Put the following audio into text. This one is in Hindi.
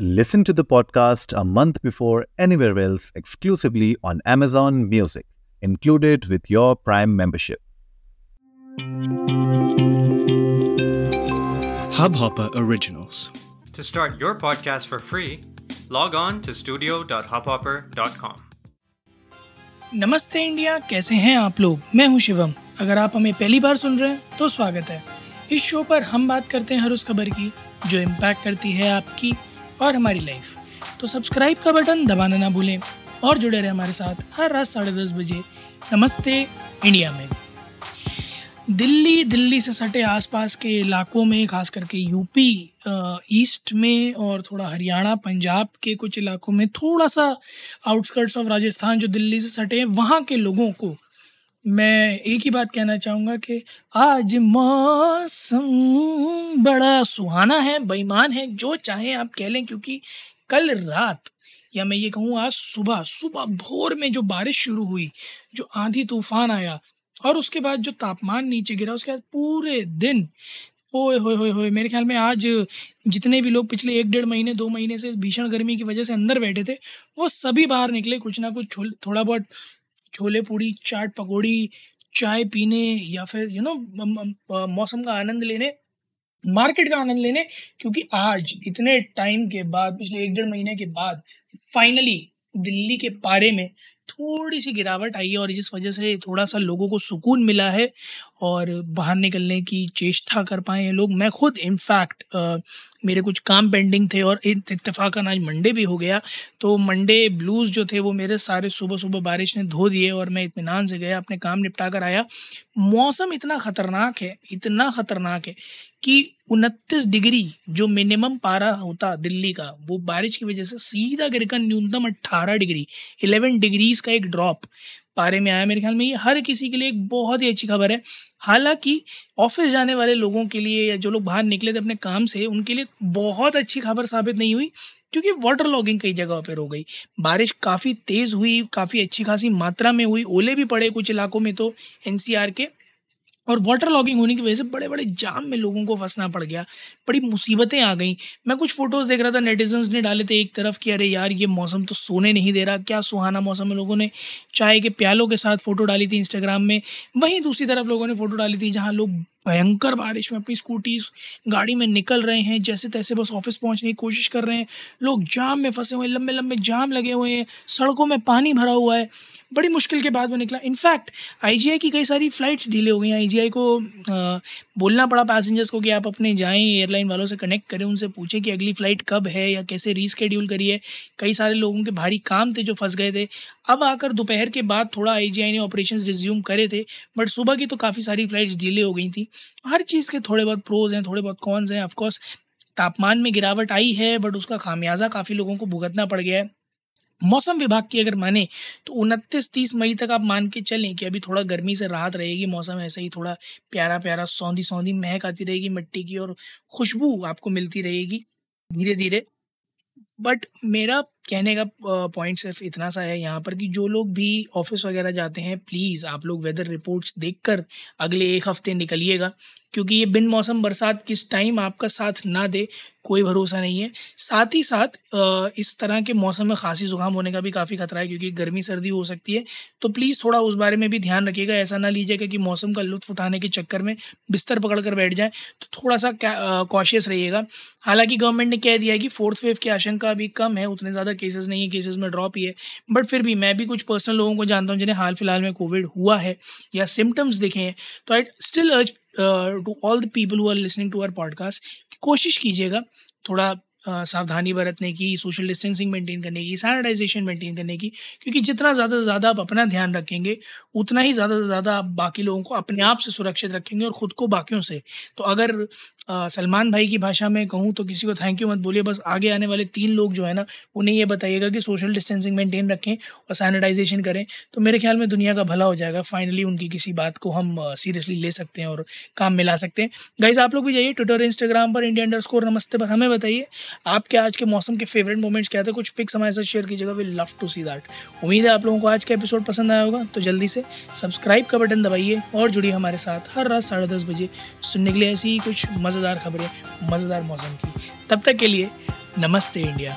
Listen to the podcast a month before anywhere else exclusively on Amazon Music, included with your Prime membership. Hubhopper Originals. To start your podcast for free, log on to studio.hubhopper.com. नमस्ते इंडिया कैसे हैं आप लोग मैं हूँ शिवम अगर आप हमें पहली बार सुन रहे हैं तो स्वागत है इस शो पर हम बात करते हैं हर उस खबर की जो इम्पैक्ट करती है आपकी और हमारी लाइफ तो सब्सक्राइब का बटन दबाना ना भूलें और जुड़े रहे हमारे साथ हर रात साढ़े दस बजे नमस्ते इंडिया में। दिल्ली दिल्ली से सटे आसपास के इलाकों में, खास करके यूपी ईस्ट में और थोड़ा हरियाणा, पंजाब के कुछ इलाकों में थोड़ा सा आउटस्कर्ट्स ऑफ़ राजस्थान जो दिल्ली से सटे हैं, वहाँ के लोगों को मैं एक ही बात कहना चाहूँगा कि आज मौसम बड़ा सुहाना है, बेईमान है, जो चाहें आप कह लें, क्योंकि कल रात, या मैं ये कहूँ आज सुबह सुबह भोर में जो बारिश शुरू हुई, जो आंधी तूफ़ान आया, और उसके बाद जो तापमान नीचे गिरा, उसके बाद पूरे दिन, ओए होए होए होए, मेरे ख्याल में आज जितने भी लोग पिछले एक डेढ़ महीने, दो महीने से भीषण गर्मी की वजह से अंदर बैठे थे, वो सभी बाहर निकले, कुछ ना कुछ थोड़ा बहुत छोले पूड़ी, चाट पकौड़ी, चाय पीने या फिर यू नो मौसम का आनंद लेने, मार्केट का आनंद लेने, क्योंकि आज, इतने टाइम के बाद, पिछले एक डेढ़ महीने के बाद फाइनली दिल्ली के पारे में थोड़ी सी गिरावट आई है और जिस वजह से थोड़ा सा लोगों को सुकून मिला है और बाहर निकलने की चेष्टा कर पाए हैं लोग। मैं खुद इनफैक्ट मेरे कुछ काम पेंडिंग थे और इतफाक़न आज मंडे भी हो गया। तो मंडे ब्लूज़ जो थे वो मेरे सारे सुबह सुबह बारिश ने धो दिए और मैं इतमान से गया, अपने काम निपटा कर आया। मौसम इतना ख़तरनाक है, इतना ख़तरनाक है कि उनतीस डिग्री जो मिनिमम पारा होता दिल्ली का, वो बारिश की वजह से सीधा गिरकर न्यूनतम अट्ठारह डिग्री, इलेवन डिग्रीज का एक ड्रॉप पारे में आया मेरे ख्याल में, ये हर किसी के लिए एक बहुत ही अच्छी खबर है। हालाँकि ऑफ़िस जाने वाले लोगों के लिए या जो लोग बाहर निकले थे अपने काम से, उनके लिए बहुत अच्छी खबर साबित नहीं हुई, क्योंकि वाटर लॉगिंग कई जगहों पर हो गई। बारिश काफ़ी तेज़ हुई, काफ़ी अच्छी खासी मात्रा में हुई, ओले भी पड़े कुछ इलाकों में तो एनसीआर के। और वाटर लॉगिंग होने की वजह से बड़े बड़े जाम में लोगों को फंसना पड़ गया। बड़ी मुसीबतें आ गई। मैं कुछ फ़ोटोज़ देख रहा था नेटिजन ने डाले थे एक तरफ़ कि, अरे यार, ये मौसम तो सोने नहीं दे रहा। क्या सुहाना मौसम है लोगों ने। चाय के प्यालों के साथ फ़ोटो डाली थी इंस्टाग्राम में। वहीं दूसरी तरफ़ लोगों ने फ़ोटो डाली थी जहाँ लोग भयंकर बारिश में अपनी स्कूटी गाड़ी में निकल रहे हैं जैसे तैसे बस ऑफ़िस पहुँचने की कोशिश कर रहे हैं। लोग जाम में फंसे हुए हैं लंबे लंबे जाम लगे हुए हैं सड़कों में पानी भरा हुआ है। बड़ी मुश्किल के बाद वो निकला। इनफैक्ट आईजीआई की कई सारी फ़्लाइट्स डिले हो गई आईजीआई को आ, बोलना पड़ा पैसेंजर्स को कि आप अपने जाएँ एयरलाइन वालों से कनेक्ट करें उनसे पूछें कि अगली फ़्लाइट कब है या कैसे रीस्केड्यूल करिए। कई सारे लोगों के भारी काम थे जो फंस गए थे। अब आकर दोपहर के बाद थोड़ा आईजीआई ने ऑपरेशन रिज्यूम करे थे बट सुबह की तो काफ़ी सारी फ़्लाइट्स डिले हो गई थी। हर चीज़ के थोड़े बहुत प्रोज हैं, थोड़े बहुत कॉन्स हैं। ऑफकोर्स तापमान में गिरावट आई है बट उसका खामियाजा काफ़ी लोगों को भुगतना पड़ गया है। मौसम विभाग की अगर माने तो उनतीस तीस मई तक आप मान के चलें कि अभी थोड़ा गर्मी से राहत रहेगी, मौसम ऐसे ही थोड़ा प्यारा प्यारा सौंधी सौंधी महक आती रहेगी मिट्टी की और खुशबू आपको मिलती रहेगी धीरे धीरे बट मेरा कहने का पॉइंट सिर्फ़ इतना सा है यहाँ पर कि जो लोग भी ऑफ़िस वगैरह जाते हैं प्लीज़ आप लोग वेदर रिपोर्ट्स देखकर अगले एक हफ़्ते निकलिएगा, क्योंकि ये बिन मौसम बरसात किस टाइम आपका साथ ना दे, कोई भरोसा नहीं है। साथ ही साथ इस तरह के मौसम में खांसी ज़ुकाम होने का भी काफ़ी खतरा है, क्योंकि गर्मी, सर्दी हो सकती है तो प्लीज़ थोड़ा उस बारे में भी ध्यान रखिएगा, ऐसा ना लीजिएगा कि मौसम का लुत्फ उठाने के चक्कर में बिस्तर पकड़ कर बैठ जाए तो थोड़ा सा कॉशियस रहिएगा। हालाँकि गवर्नमेंट ने कह दिया है कि फोर्थ वेव की आशंका अभी कम है, उतने ज़्यादा केसेस नहीं है केसेस में ड्रॉप ही है। बट फिर भी मैं भी कुछ पर्सनल लोगों को जानता हूँ जिन्हें हाल फ़िलहाल में कोविड हुआ है या सिम्टम्स दिखे हैं तो I still urge to all the people who are listening to our podcast कोशिश कीजिएगा थोड़ा सावधानी बरतने की सोशल डिस्टेंसिंग मेंटेन करने की सैनिटाइजेशन मेंटेन करने की, क्योंकि जितना ज़्यादा से ज़्यादा आप अपना ध्यान रखेंगे, उतना ही ज़्यादा से ज़्यादा आप बाकी लोगों को अपने आप से सुरक्षित रखेंगे और ख़ुद को बाकियों से। तो अगर सलमान भाई की भाषा में कहूँ तो किसी को थैंक यू मत बोलिए, बस आगे आने वाले तीन लोग जो है ना, उन्हें ये बताइएगा कि सोशल डिस्टेंसिंग मेंटेन रखें और सैनिटाइजेशन करें तो मेरे ख्याल में दुनिया का भला हो जाएगा। फाइनली उनकी किसी बात को हम सीरियसली ले सकते हैं और काम मिला सकते हैं। गाइज़ आप लोग भी जाइए ट्विटर इंस्टाग्राम पर इंडिया अंडर नमस्ते पर हमें बताइए। आपके आज के मौसम के फेवरेट मोमेंट्स क्या थे? कुछ पिक्स हमारे साथ शेयर कीजिएगा। We love to see that उम्मीद है आप लोगों को आज का एपिसोड पसंद आया होगा। तो जल्दी से सब्सक्राइब का बटन दबाइए और जुड़िए हमारे साथ हर रात साढ़े दस बजे सुनने के लिए ऐसी ही कुछ मज़ेदार खबरें, मज़ेदार मौसम की। तब तक के लिए नमस्ते इंडिया।